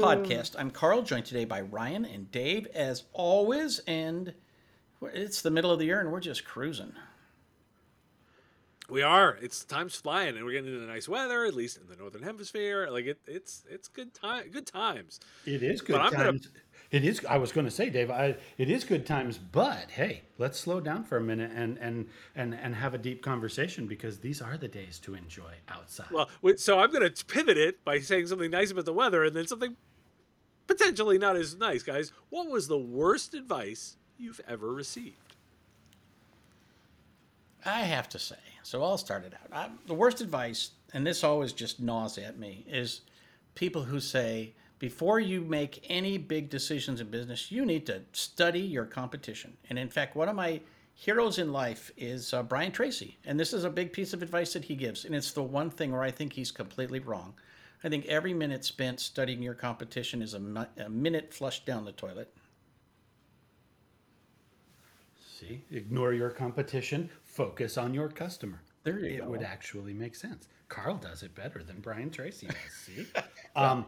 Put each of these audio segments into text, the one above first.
podcast. I'm Karl, joined today by Ryan and Dave, as always, and it's the middle of the year and we're just cruising. We are. It's time's flying, and we're getting into nice weather, at least in the northern hemisphere. Like it, it's it's good time, good times. It is good But I'm times. gonna- It is. I was going to say, Dave. I, it is good times, but hey, let's slow down for a minute and and and and have a deep conversation because these are the days to enjoy outside. Well, so I'm going to pivot it by saying something nice about the weather, and then something potentially not as nice, guys. What was the worst advice you've ever received? I have to say, so I'll start it out. I, the worst advice, and this always just gnaws at me, is people who say, before you make any big decisions in business, you need to study your competition. And in fact, one of my heroes in life is uh, Brian Tracy. And this is a big piece of advice that he gives. And it's the one thing where I think he's completely wrong. I think every minute spent studying your competition is a, a minute flushed down the toilet. See, ignore your competition. Focus on your customer. There you it go. would actually make sense. Karl does it better than Brian Tracy does. See, um,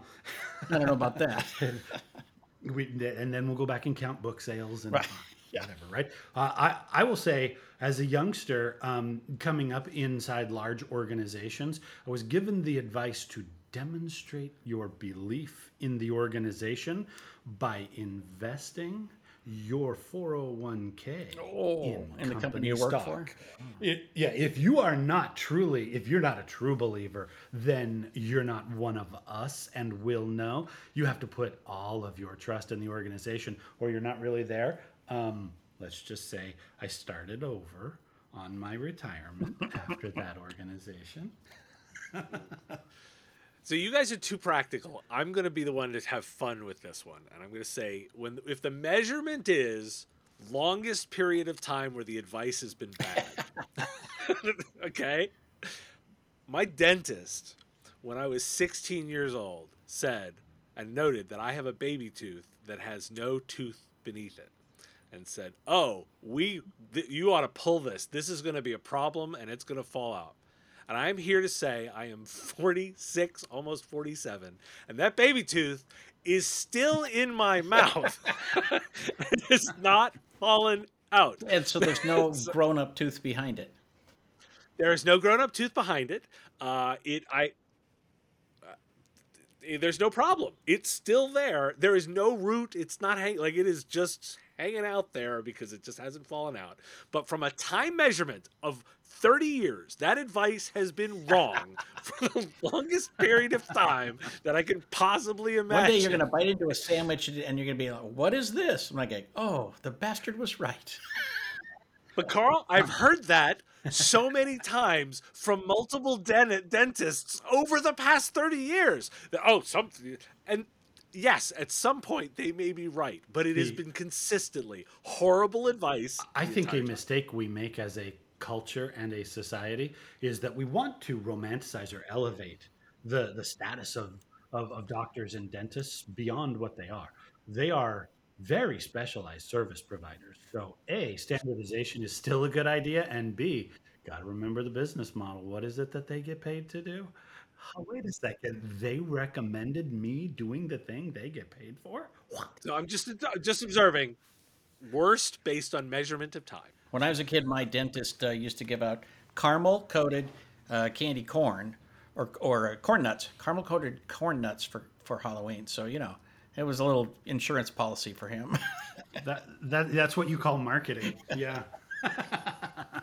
I don't know about that. we, and then we'll go back and count book sales and Right. Yeah. whatever, right? Uh, I, I will say, as a youngster um, coming up inside large organizations, I was given the advice to demonstrate your belief in the organization by investing your 401k Oh, in the company you work for? It, yeah, if you are not truly, if you're not a true believer, then you're not one of us and will know. You have to put all of your trust in the organization, or you're not really there. Um, let's just say I started over on my retirement after that organization. So you guys are too practical. I'm going to be the one to have fun with this one, and I'm going to say when if the measurement is longest period of time where the advice has been bad. okay? My dentist when I was 16 years old said and noted that I have a baby tooth that has no tooth beneath it and said, "Oh, we th- you ought to pull this. This is going to be a problem and it's going to fall out." And I'm here to say I am 46, almost 47, and that baby tooth is still in my mouth. it has not fallen out. And so there's no grown up tooth behind it. There is no grown-up tooth behind it. Uh, it I. uh, There's no problem. It's still there. There is no root. It's not hang like it is just hanging out there because it just hasn't fallen out. But from a time measurement of 30 years, that advice has been wrong for the longest period of time that I can possibly imagine. One day you're going to bite into a sandwich and you're going to be like, "What is this?" I'm like, "Oh, the bastard was right." But Karl, I've heard that so many times from multiple den- dentists over the past 30 years. Oh, some and yes, at some point they may be right, but it has been consistently horrible advice. I think a mistake we make as a culture and a society is that we want to romanticize or elevate the, the status of, of, of doctors and dentists beyond what they are. They are very specialized service providers. So, A, standardization is still a good idea, and B, got to remember the business model. What is it that they get paid to do? Oh, wait a second. They recommended me doing the thing they get paid for? What? So I'm just just observing. Worst based on measurement of time. When I was a kid, my dentist uh, used to give out caramel coated uh, candy corn or or uh, corn nuts, caramel coated corn nuts for for Halloween. So you know, it was a little insurance policy for him. That, that, that's what you call marketing. Yeah.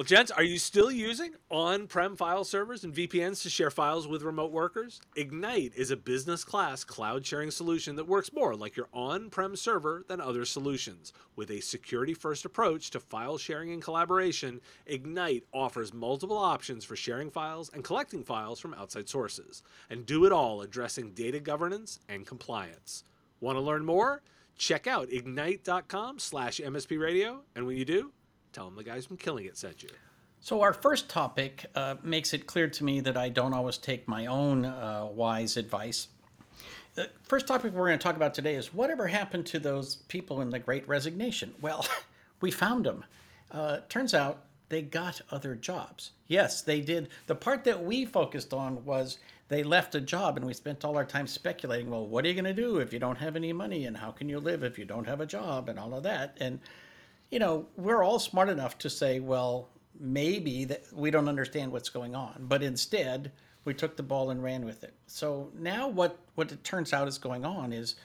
Well, gents, are you still using on-prem file servers and VPNs to share files with remote workers? Egnyte is a business-class cloud sharing solution that works more like your on-prem server than other solutions. With a security-first approach to file sharing and collaboration, Egnyte offers multiple options for sharing files and collecting files from outside sources, and do it all addressing data governance and compliance. Want to learn more? Check out egnyte.com slash MSP radio. And when you do, tell them the guys from Killing It sent you. So, our first topic uh, makes it clear to me that I don't always take my own uh, wise advice. The first topic we're going to talk about today is whatever happened to those people in the Great Resignation? Well, we found them. Uh, turns out they got other jobs. Yes, they did. The part that we focused on was they left a job, and we spent all our time speculating well, what are you going to do if you don't have any money? And how can you live if you don't have a job? And all of that. And, you know, we're all smart enough to say, well, maybe that we don't understand what's going on. But instead, we took the ball and ran with it. So now what, what it turns out is going on is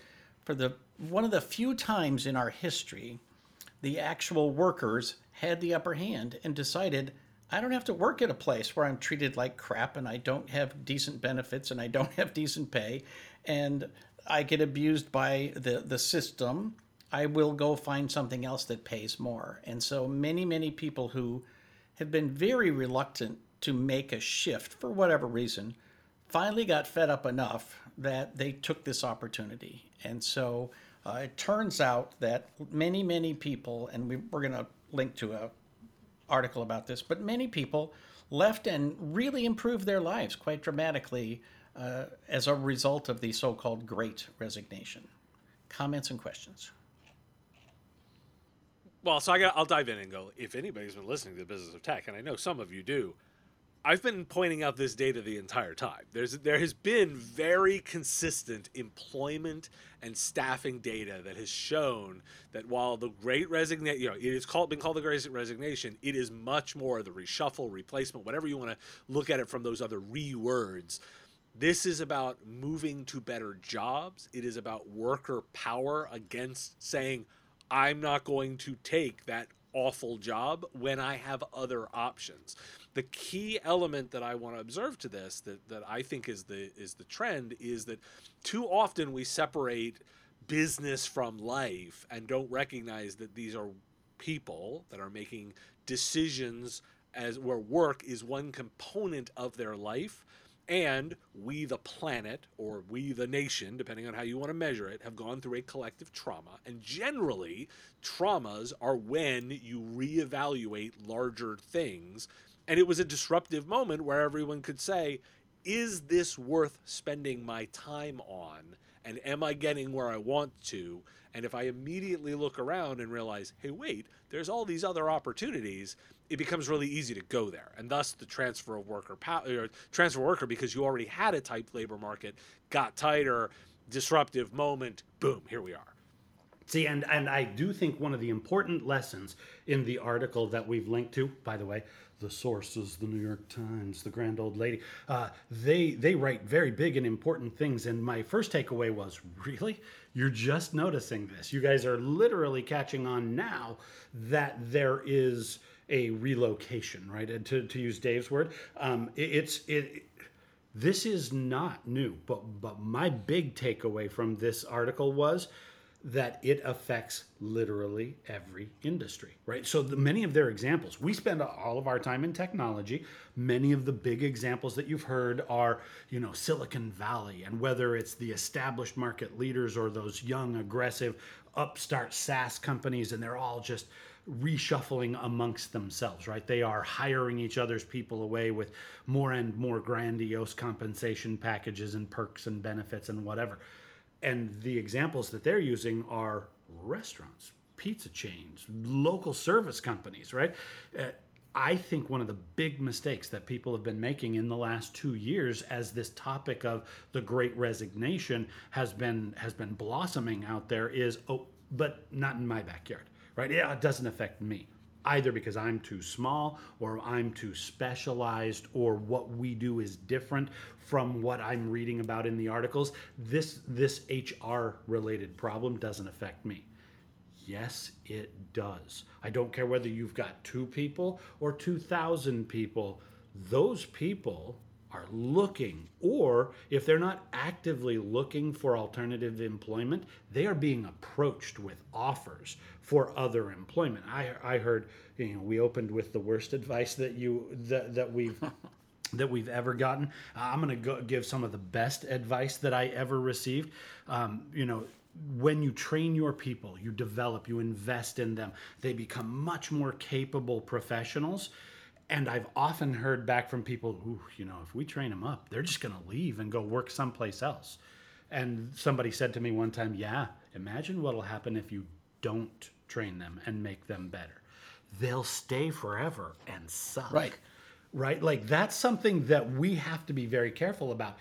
for the one of the few times in our history the actual workers had the upper hand and decided I don't have to work at a place where I'm treated like crap and I don't have decent benefits and I don't have decent pay and I get abused by the, the system. I will go find something else that pays more. And so many, many people who have been very reluctant to make a shift for whatever reason finally got fed up enough that they took this opportunity. And so uh, it turns out that many, many people, and we, we're going to link to a article about this, but many people left and really improved their lives quite dramatically uh, as a result of the so-called Great Resignation. Comments and questions. Well, so I got, I'll dive in and go. If anybody's been listening to the business of tech, and I know some of you do, I've been pointing out this data the entire time. There's there has been very consistent employment and staffing data that has shown that while the Great Resignation, you know, it is called been called the Great Resignation, it is much more the reshuffle, replacement, whatever you want to look at it from those other re words. This is about moving to better jobs. It is about worker power against saying, I'm not going to take that awful job when I have other options. The key element that I want to observe to this that, that I think is the is the trend is that too often we separate business from life and don't recognize that these are people that are making decisions as where work is one component of their life and we, the planet, or we, the nation, depending on how you want to measure it, have gone through a collective trauma. And generally, traumas are when you reevaluate larger things. And it was a disruptive moment where everyone could say, is this worth spending my time on? And am I getting where I want to? And if I immediately look around and realize, hey, wait, there's all these other opportunities, it becomes really easy to go there, and thus the transfer of worker power, transfer worker because you already had a tight labor market, got tighter, disruptive moment, boom, here we are. See, and and I do think one of the important lessons in the article that we've linked to, by the way, the source is the New York Times, the grand old lady. Uh, they they write very big and important things, and my first takeaway was, really, you're just noticing this. You guys are literally catching on now that there is a relocation, right? And to, to use Dave's word, um, it, it's it. This is not new, but but my big takeaway from this article was that it affects literally every industry, right? So the, many of their examples, we spend all of our time in technology. Many of the big examples that you've heard are, you know, Silicon Valley, and whether it's the established market leaders or those young, aggressive, upstart SaaS companies, and they're all just reshuffling amongst themselves, right? They are hiring each other's people away with more and more grandiose compensation packages and perks and benefits and whatever. And the examples that they're using are restaurants, pizza chains, local service companies, right? Uh, I think one of the big mistakes that people have been making in the last two years, as this topic of the Great Resignation has been has been blossoming out there, is oh, but not in my backyard right? Yeah, it doesn't affect me either because I'm too small or I'm too specialized or what we do is different from what I'm reading about in the articles. This this HR related problem doesn't affect me. Yes, it does. I don't care whether you've got 2 people or 2000 people. Those people are looking, or if they're not actively looking for alternative employment, they are being approached with offers for other employment. I, I heard, you know, we opened with the worst advice that you that, that we've that we've ever gotten. I'm going to go give some of the best advice that I ever received. Um, you know, when you train your people, you develop, you invest in them, they become much more capable professionals. And I've often heard back from people who, you know, if we train them up, they're just going to leave and go work someplace else. And somebody said to me one time, Yeah, imagine what'll happen if you don't train them and make them better. They'll stay forever and suck. Right. Right? Like that's something that we have to be very careful about.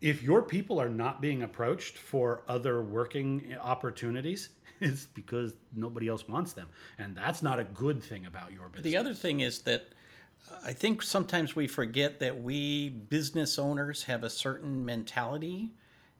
If your people are not being approached for other working opportunities, it's because nobody else wants them. And that's not a good thing about your business. The other thing is that I think sometimes we forget that we business owners have a certain mentality,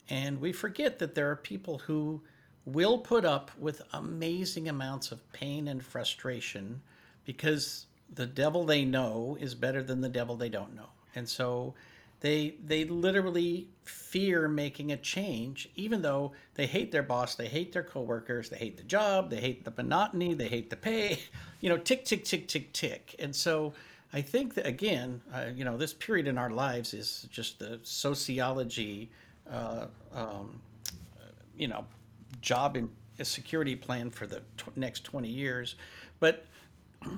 and we forget that there are people who will put up with amazing amounts of pain and frustration because the devil they know is better than the devil they don't know. And so they they literally fear making a change even though they hate their boss, they hate their coworkers, they hate the job, they hate the monotony, they hate the pay, you know, tick tick tick tick tick. And so I think that again, uh, you know, this period in our lives is just the sociology, uh, um, you know, job and security plan for the t- next 20 years. But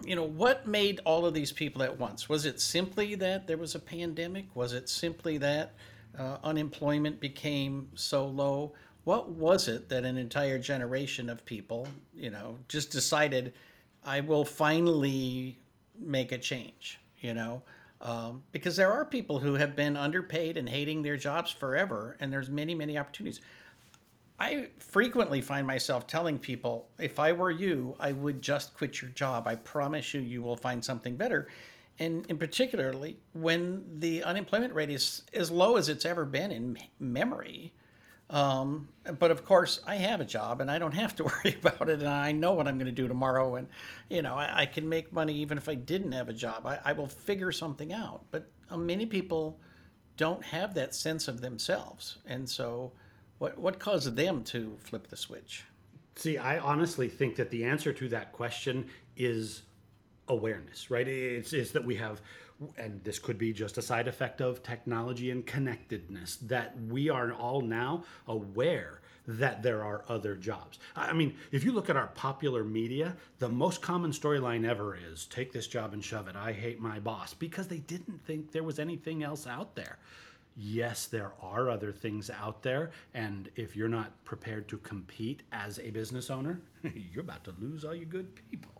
you know, what made all of these people at once? Was it simply that there was a pandemic? Was it simply that uh, unemployment became so low? What was it that an entire generation of people, you know, just decided, I will finally make a change, you know? Um, because there are people who have been underpaid and hating their jobs forever, and there's many, many opportunities. I frequently find myself telling people, if I were you, I would just quit your job. I promise you, you will find something better. And in particularly when the unemployment rate is as low as it's ever been in memory. Um, but of course, I have a job and I don't have to worry about it. And I know what I'm going to do tomorrow. And, you know, I, I, can make money even if I didn't have a job. I, I will figure something out. But uh, many people don't have that sense of themselves. And so, what what caused them to flip the switch? See, I honestly think that the answer to that question is awareness, right? It's, it's that we have, and this could be just a side effect of technology and connectedness, that we are all now aware that there are other jobs. I mean, if you look at our popular media, the most common storyline ever is take this job and shove it. I hate my boss because they didn't think there was anything else out there yes, there are other things out there. And if you're not prepared to compete as a business owner, you're about to lose all your good people.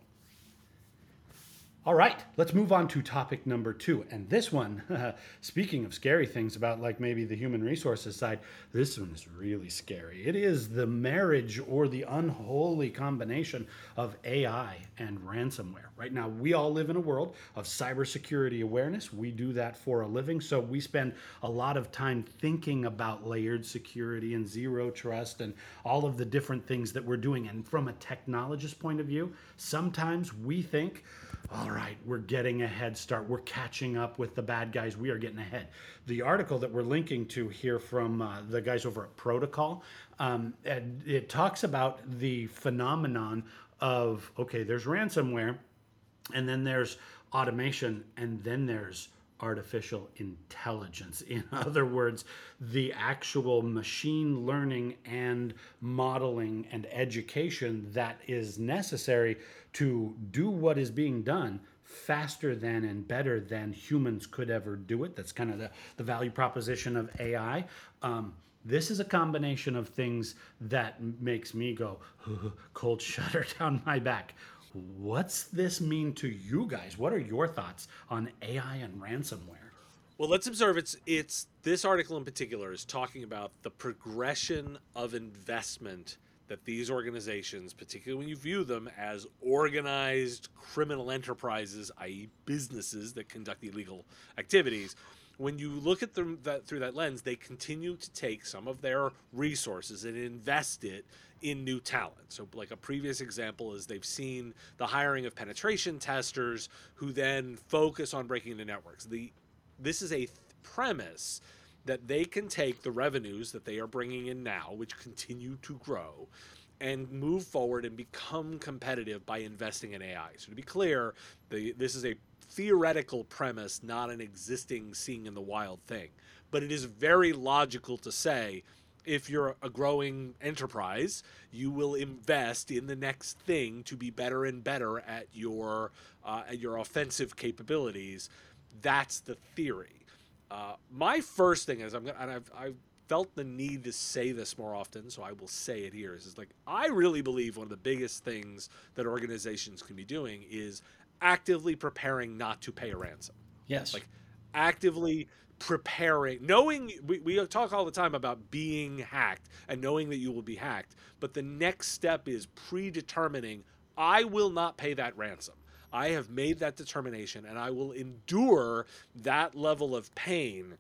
All right, let's move on to topic number two. And this one, speaking of scary things about like maybe the human resources side, this one is really scary. It is the marriage or the unholy combination of AI and ransomware. Right now, we all live in a world of cybersecurity awareness. We do that for a living. So we spend a lot of time thinking about layered security and zero trust and all of the different things that we're doing. And from a technologist point of view, sometimes we think, all right, we're getting a head start. We're catching up with the bad guys. We are getting ahead. The article that we're linking to here from uh, the guys over at Protocol, um, it talks about the phenomenon of okay, there's ransomware, and then there's automation, and then there's artificial intelligence. In other words, the actual machine learning and modeling and education that is necessary to do what is being done faster than and better than humans could ever do it. That's kind of the, the value proposition of AI. Um, this is a combination of things that makes me go cold shudder down my back. What's this mean to you guys? What are your thoughts on AI and ransomware? Well, let's observe it's it's this article in particular is talking about the progression of investment that these organizations, particularly when you view them as organized criminal enterprises, i.e., businesses that conduct illegal activities, when you look at them that, through that lens, they continue to take some of their resources and invest it in new talent. So, like a previous example is they've seen the hiring of penetration testers who then focus on breaking the networks. The this is a th- premise that they can take the revenues that they are bringing in now, which continue to grow, and move forward and become competitive by investing in AI. So to be clear, the, this is a theoretical premise, not an existing seeing in the wild thing. But it is very logical to say if you're a growing enterprise, you will invest in the next thing to be better and better at your uh, at your offensive capabilities. That's the theory. Uh, my first thing is I'm gonna, and I've, I've felt the need to say this more often, so I will say it here. Is, is like I really believe one of the biggest things that organizations can be doing is actively preparing not to pay a ransom. Yes. Like actively preparing, knowing we, we talk all the time about being hacked and knowing that you will be hacked, but the next step is predetermining I will not pay that ransom. I have made that determination and I will endure that level of pain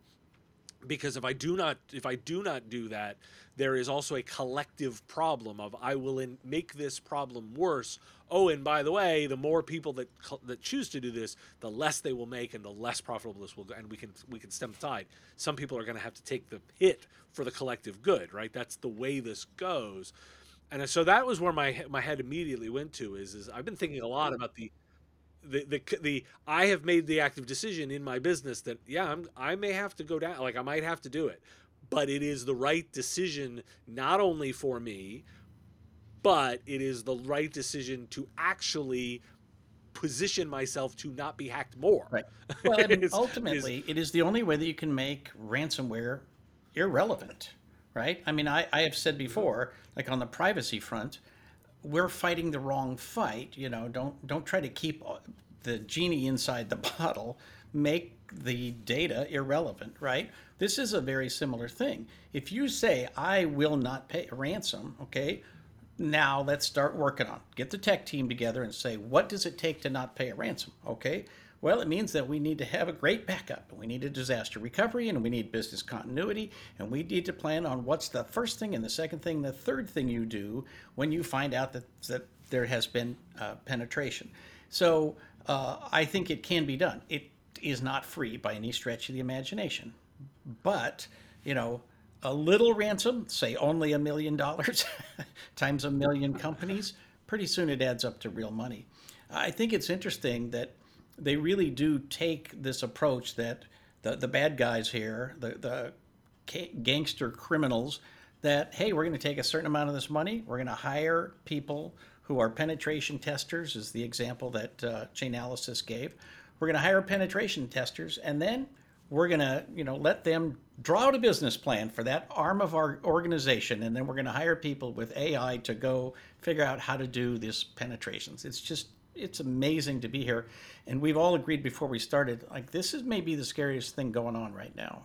because if I do not if I do not do that, there is also a collective problem of I will in, make this problem worse. Oh, and by the way, the more people that that choose to do this, the less they will make, and the less profitable this will go. And we can we can stem the tide. Some people are going to have to take the hit for the collective good, right? That's the way this goes. And so that was where my my head immediately went to is is I've been thinking a lot about the the, the the I have made the active decision in my business that yeah I'm, I may have to go down like I might have to do it, but it is the right decision not only for me, but it is the right decision to actually position myself to not be hacked more. Right. Well, I mean, ultimately, it is the only way that you can make ransomware irrelevant, right? I mean, I, I have said before, like on the privacy front, we're fighting the wrong fight. You know, don't don't try to keep uh, the genie inside the bottle. Make the data irrelevant, right? This is a very similar thing. If you say I will not pay a ransom, okay, now let's start working on. Get the tech team together and say what does it take to not pay a ransom, okay? Well, it means that we need to have a great backup. We need a disaster recovery and we need business continuity. And we need to plan on what's the first thing and the second thing, the third thing you do when you find out that, that there has been uh, penetration. So uh, I think it can be done. It is not free by any stretch of the imagination. But, you know, a little ransom, say only a million dollars times a million companies, pretty soon it adds up to real money. I think it's interesting that they really do take this approach that the, the bad guys here, the, the gangster criminals, that, hey, we're going to take a certain amount of this money, we're going to hire people who are penetration testers, is the example that uh, Chainalysis gave. We're going to hire penetration testers, and then we're going to, you know, let them draw out a business plan for that arm of our organization, and then we're going to hire people with AI to go figure out how to do this penetrations. It's just it's amazing to be here. And we've all agreed before we started, like this is maybe the scariest thing going on right now.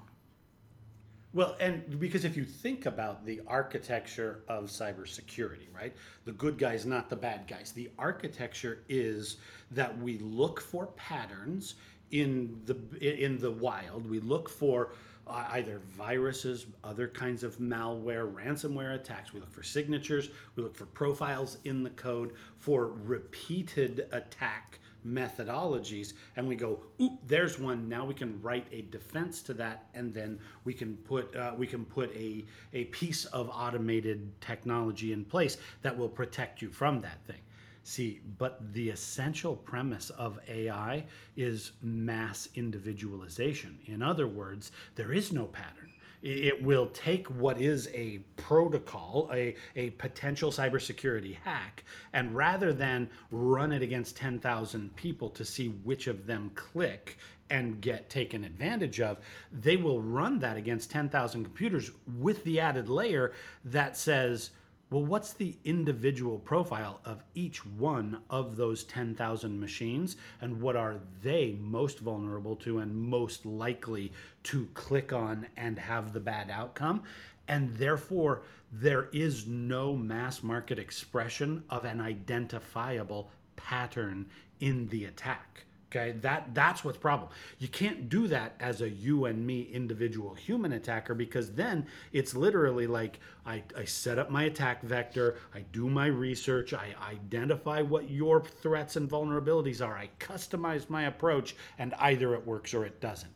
Well, and because if you think about the architecture of cybersecurity, right? The good guys, not the bad guys. The architecture is that we look for patterns in the in the wild. We look for uh, either viruses, other kinds of malware, ransomware attacks. We look for signatures, we look for profiles in the code for repeated attack methodologies and we go oop there's one now we can write a defense to that and then we can put uh, we can put a a piece of automated technology in place that will protect you from that thing See, but the essential premise of AI is mass individualization. In other words, there is no pattern. It will take what is a protocol, a, a potential cybersecurity hack, and rather than run it against 10,000 people to see which of them click and get taken advantage of, they will run that against 10,000 computers with the added layer that says, well, what's the individual profile of each one of those 10,000 machines, and what are they most vulnerable to and most likely to click on and have the bad outcome? And therefore, there is no mass market expression of an identifiable pattern in the attack. Okay, that that's what's problem. You can't do that as a you and me individual human attacker because then it's literally like I, I set up my attack vector, I do my research, I identify what your threats and vulnerabilities are, I customize my approach, and either it works or it doesn't.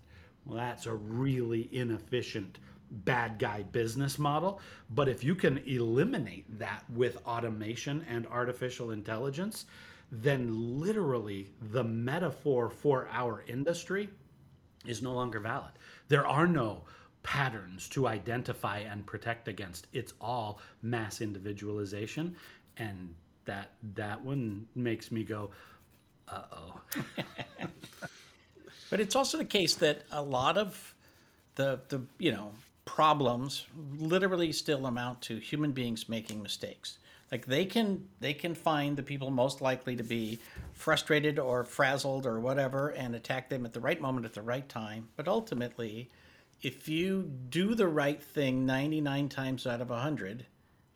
Well, that's a really inefficient bad guy business model. But if you can eliminate that with automation and artificial intelligence, then literally the metaphor for our industry is no longer valid. There are no patterns to identify and protect against. It's all mass individualization, and that that one makes me go, uh oh. but it's also the case that a lot of the the you know problems literally still amount to human beings making mistakes like they can they can find the people most likely to be frustrated or frazzled or whatever and attack them at the right moment at the right time but ultimately if you do the right thing 99 times out of 100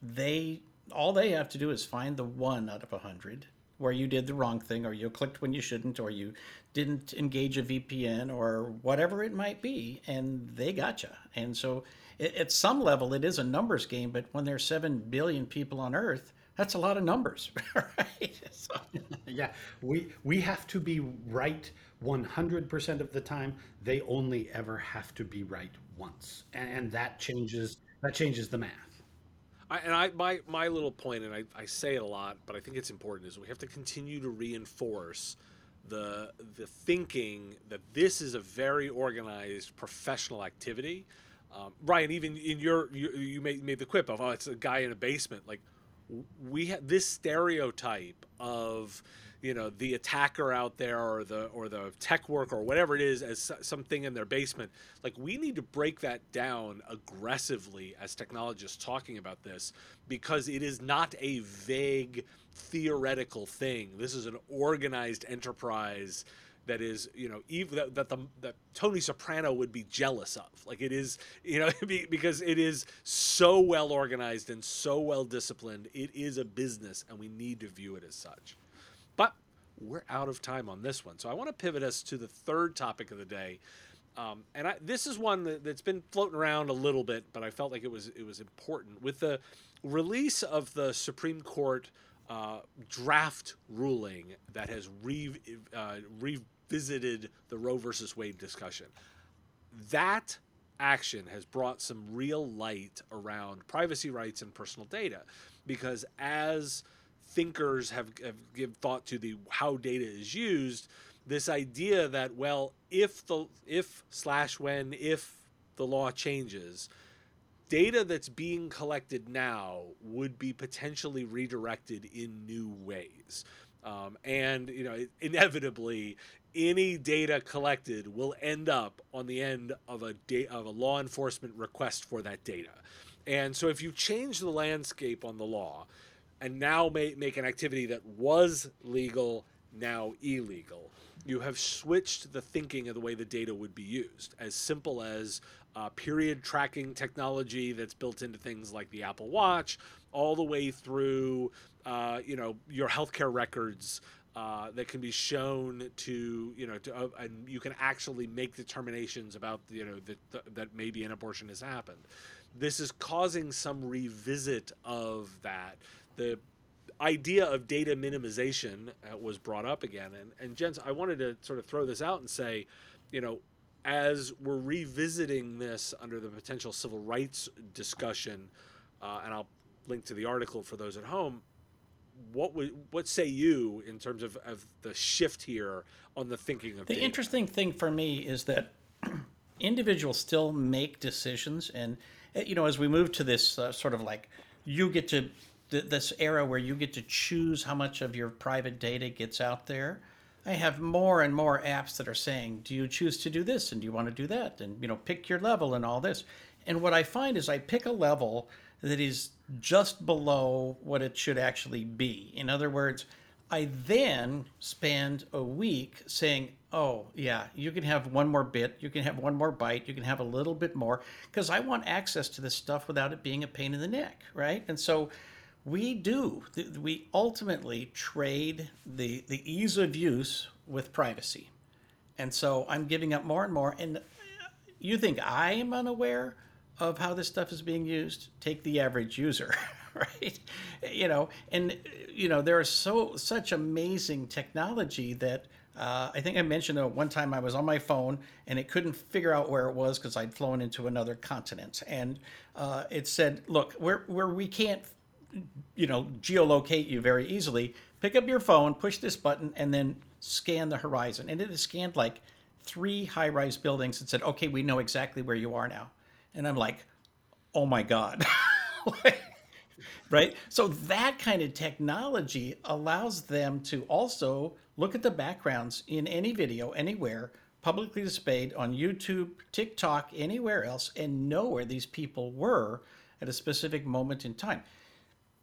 they all they have to do is find the one out of 100 where you did the wrong thing or you clicked when you shouldn't or you didn't engage a VPN or whatever it might be and they got you. And so it, at some level it is a numbers game but when there's 7 billion people on earth that's a lot of numbers right so. yeah we we have to be right 100% of the time they only ever have to be right once and, and that changes that changes the math I, and I my my little point, and I, I say it a lot, but I think it's important, is we have to continue to reinforce the the thinking that this is a very organized professional activity. Um, Ryan, even in your you, you made, made the quip of oh, it's a guy in a basement. Like we have this stereotype of you know the attacker out there or the or the tech worker or whatever it is as something in their basement like we need to break that down aggressively as technologists talking about this because it is not a vague theoretical thing this is an organized enterprise that is you know even that, that the that Tony Soprano would be jealous of like it is you know because it is so well organized and so well disciplined it is a business and we need to view it as such but we're out of time on this one. So I want to pivot us to the third topic of the day. Um, and I, this is one that, has been floating around a little bit, but I felt like it was it was important with the release of the Supreme Court uh, draft ruling that has re, uh, revisited the Roe versus Wade discussion. That action has brought some real light around privacy rights and personal data, because as thinkers have, have give thought to the how data is used this idea that well if the if slash when if the law changes data that's being collected now would be potentially redirected in new ways. Um, and you know inevitably any data collected will end up on the end of a da- of a law enforcement request for that data. And so if you change the landscape on the law and now make, make an activity that was legal now illegal. You have switched the thinking of the way the data would be used, as simple as uh, period tracking technology that's built into things like the Apple Watch, all the way through, uh, you know, your healthcare records uh, that can be shown to you know to, uh, and you can actually make determinations about you know that that maybe an abortion has happened. This is causing some revisit of that the idea of data minimization uh, was brought up again. And, and gents, I wanted to sort of throw this out and say, you know, as we're revisiting this under the potential civil rights discussion, uh, and I'll link to the article for those at home. What would what say you in terms of, of the shift here on the thinking of the data? interesting thing for me is that individuals still make decisions, and uh, you know, as we move to this uh, sort of like you get to th- this era where you get to choose how much of your private data gets out there. I have more and more apps that are saying, "Do you choose to do this and do you want to do that?" and you know, pick your level and all this. And what I find is I pick a level that is just below what it should actually be. In other words, I then spend a week saying, oh, yeah, you can have one more bit, you can have one more byte, you can have a little bit more, because I want access to this stuff without it being a pain in the neck, right? And so we do. We ultimately trade the, the ease of use with privacy. And so I'm giving up more and more. And you think I am unaware of how this stuff is being used? Take the average user, right? You know, and you know there is so such amazing technology that uh, I think I mentioned that one time I was on my phone and it couldn't figure out where it was because I'd flown into another continent, and uh, it said, "Look, where where we can't you know geolocate you very easily pick up your phone, push this button, and then scan the horizon. And it has scanned like three high rise buildings and said, okay, we know exactly where you are now. And I'm like, oh my God. right? So that kind of technology allows them to also look at the backgrounds in any video, anywhere, publicly displayed on YouTube, TikTok, anywhere else, and know where these people were at a specific moment in time.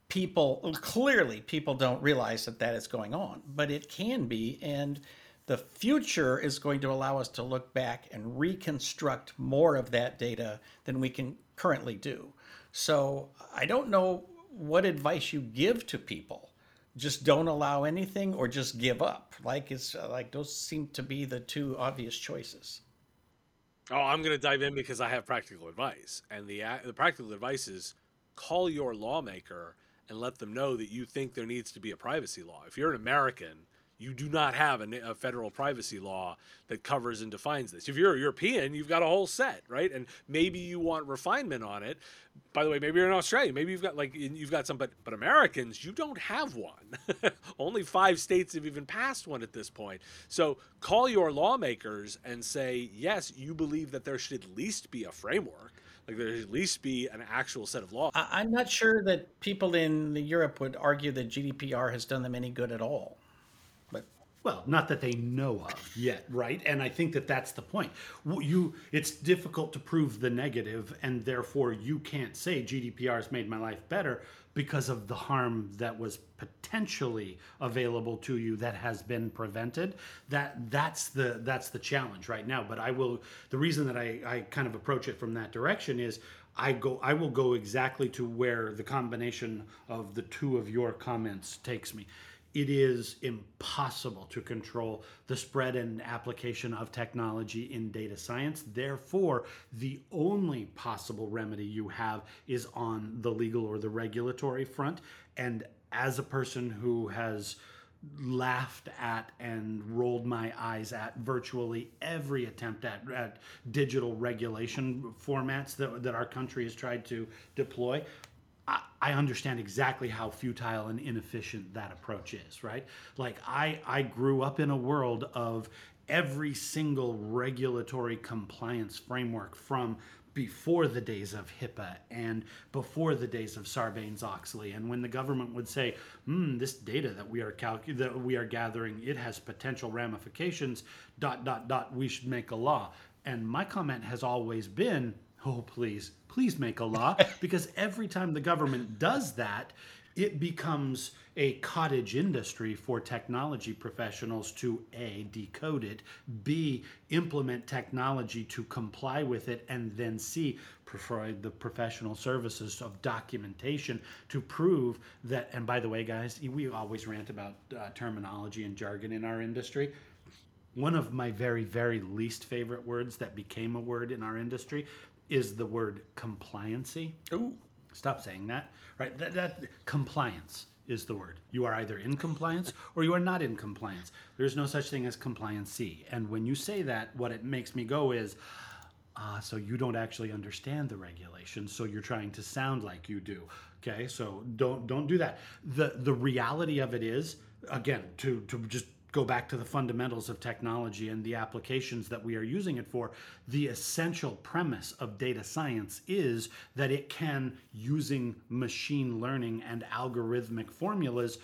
People clearly people don't realize that that is going on, but it can be, and the future is going to allow us to look back and reconstruct more of that data than we can currently do. So I don't know what advice you give to people. Just don't allow anything or just give up. Like it's uh, like those seem to be the two obvious choices. Oh, I'm going to dive in because I have practical advice. And the uh, the practical advice is call your lawmaker and let them know that you think there needs to be a privacy law. If you're an American you do not have a, a, federal privacy law that covers and defines this. If you're a European, you've got a whole set, right? And maybe you want refinement on it. By the way, maybe you're in Australia. Maybe you've got like you've got some, but but Americans, you don't have one. Only five states have even passed one at this point. So call your lawmakers and say, yes, you believe that there should at least be a framework. Like there should at least be an actual set of laws. I'm not sure that people in Europe would argue that GDPR has done them any good at all. But well, not that they know of yet, right? And I think that that's the point. You, it's difficult to prove the negative, and therefore you can't say GDPR has made my life better because of the harm that was potentially available to you that has been prevented. That that's the that's the challenge right now. But I will. The reason that I I kind of approach it from that direction is I go I will go exactly to where the combination of the two of your comments takes me it is impossible to control the spread and application of technology in data science. Therefore, the only possible remedy you have is on the legal or the regulatory front. And as a person who has laughed at and rolled my eyes at virtually every attempt at, at digital regulation formats that, that our country has tried to deploy. I, understand exactly how futile and inefficient that approach is, right? Like I, I grew up in a world of every single regulatory compliance framework from before the days of HIPAA and before the days of Sarbanes-Oxley, and when the government would say, hmm, "This data that we are that we are gathering, it has potential ramifications." Dot dot dot. We should make a law. And my comment has always been, oh, please, please make a law. because every time the government does that, it becomes a cottage industry for technology professionals to A, decode it, B, implement technology to comply with it, and then C, provide the professional services of documentation to prove that. And by the way, guys, we always rant about uh, terminology and jargon in our industry. One of my very, very least favorite words that became a word in our industry is the word compliancy. Ooh. Stop saying that. Right? That, that compliance is the word. You are either in compliance or you are not in compliance. There's no such thing as compliancy. And when you say that, what it makes me go is, ah, so you don't actually understand the regulations, so you're trying to sound like you do. Okay, so don't don't do that. The the reality of it is, again, to to just go back to the fundamentals of technology and the applications that we are using it for, the essential premise of data science is that it can, using machine learning and algorithmic formulas,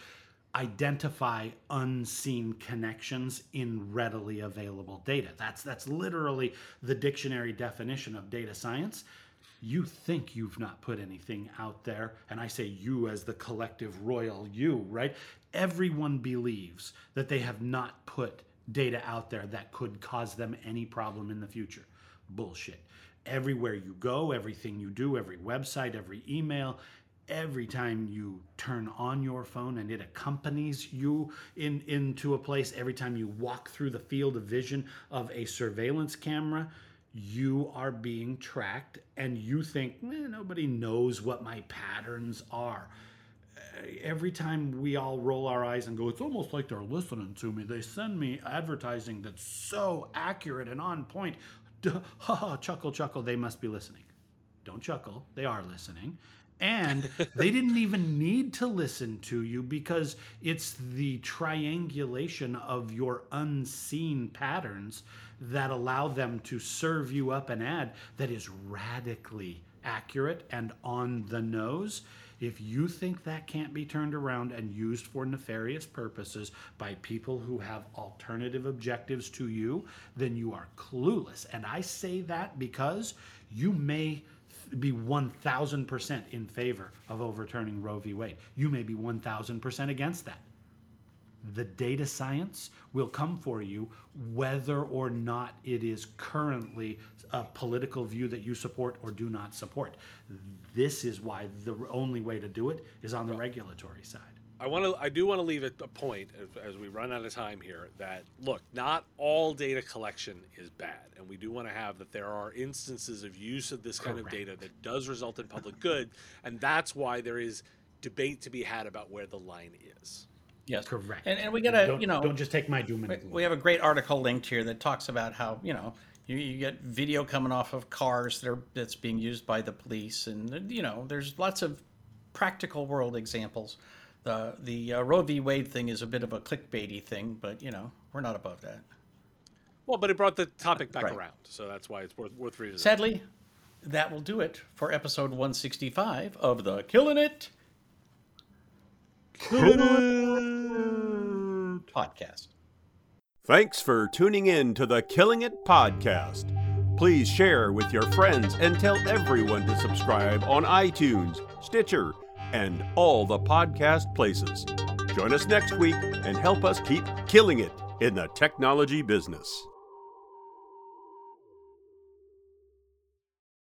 identify unseen connections in readily available data. That's that's literally the dictionary definition of data science you think you've not put anything out there and i say you as the collective royal you right everyone believes that they have not put data out there that could cause them any problem in the future. Bullshit. Everywhere you go, everything you do, every website, every email, every time you turn on your phone and it accompanies you in into a place every time you walk through the field of vision of a surveillance camera you are being tracked and you think eh, nobody knows what my patterns are every time we all roll our eyes and go, it's almost like they're listening to me. They send me advertising that's so accurate and on point. Ha ha, chuckle, chuckle, they must be listening. Don't chuckle, they are listening. And they didn't even need to listen to you because it's the triangulation of your unseen patterns that allow them to serve you up an ad that is radically accurate and on the nose. If you think that can't be turned around and used for nefarious purposes by people who have alternative objectives to you, then you are clueless. And I say that because you may be 1000% in favor of overturning Roe v. Wade. You may be 1000% against that. The data science will come for you whether or not it is currently a political view that you support or do not support. This is why the only way to do it is on the regulatory side. I want to. I do want to leave a point as, as we run out of time here. That look, not all data collection is bad, and we do want to have that there are instances of use of this kind of data that does result in public good, and that's why there is debate to be had about where the line is. Yes, Correct. And, and we gotta, you know, don't just take my doom and we- gloom. we have a great article linked here that talks about how you know you, you get video coming off of cars that are that's being used by the police, and you know there's lots of practical world examples. The the uh, Roe v. Wade thing is a bit of a clickbaity thing, but you know we're not above that. Well, but it brought the topic back Right. around, so that's why it's worth worth revisiting. Sadly, that will do it for episode 165 of the Killing It podcast. Thanks for tuning in to the Killing It podcast. Please share with your friends and tell everyone to subscribe on iTunes, Stitcher, and all the podcast places. Join us next week and help us keep killing it in the technology business.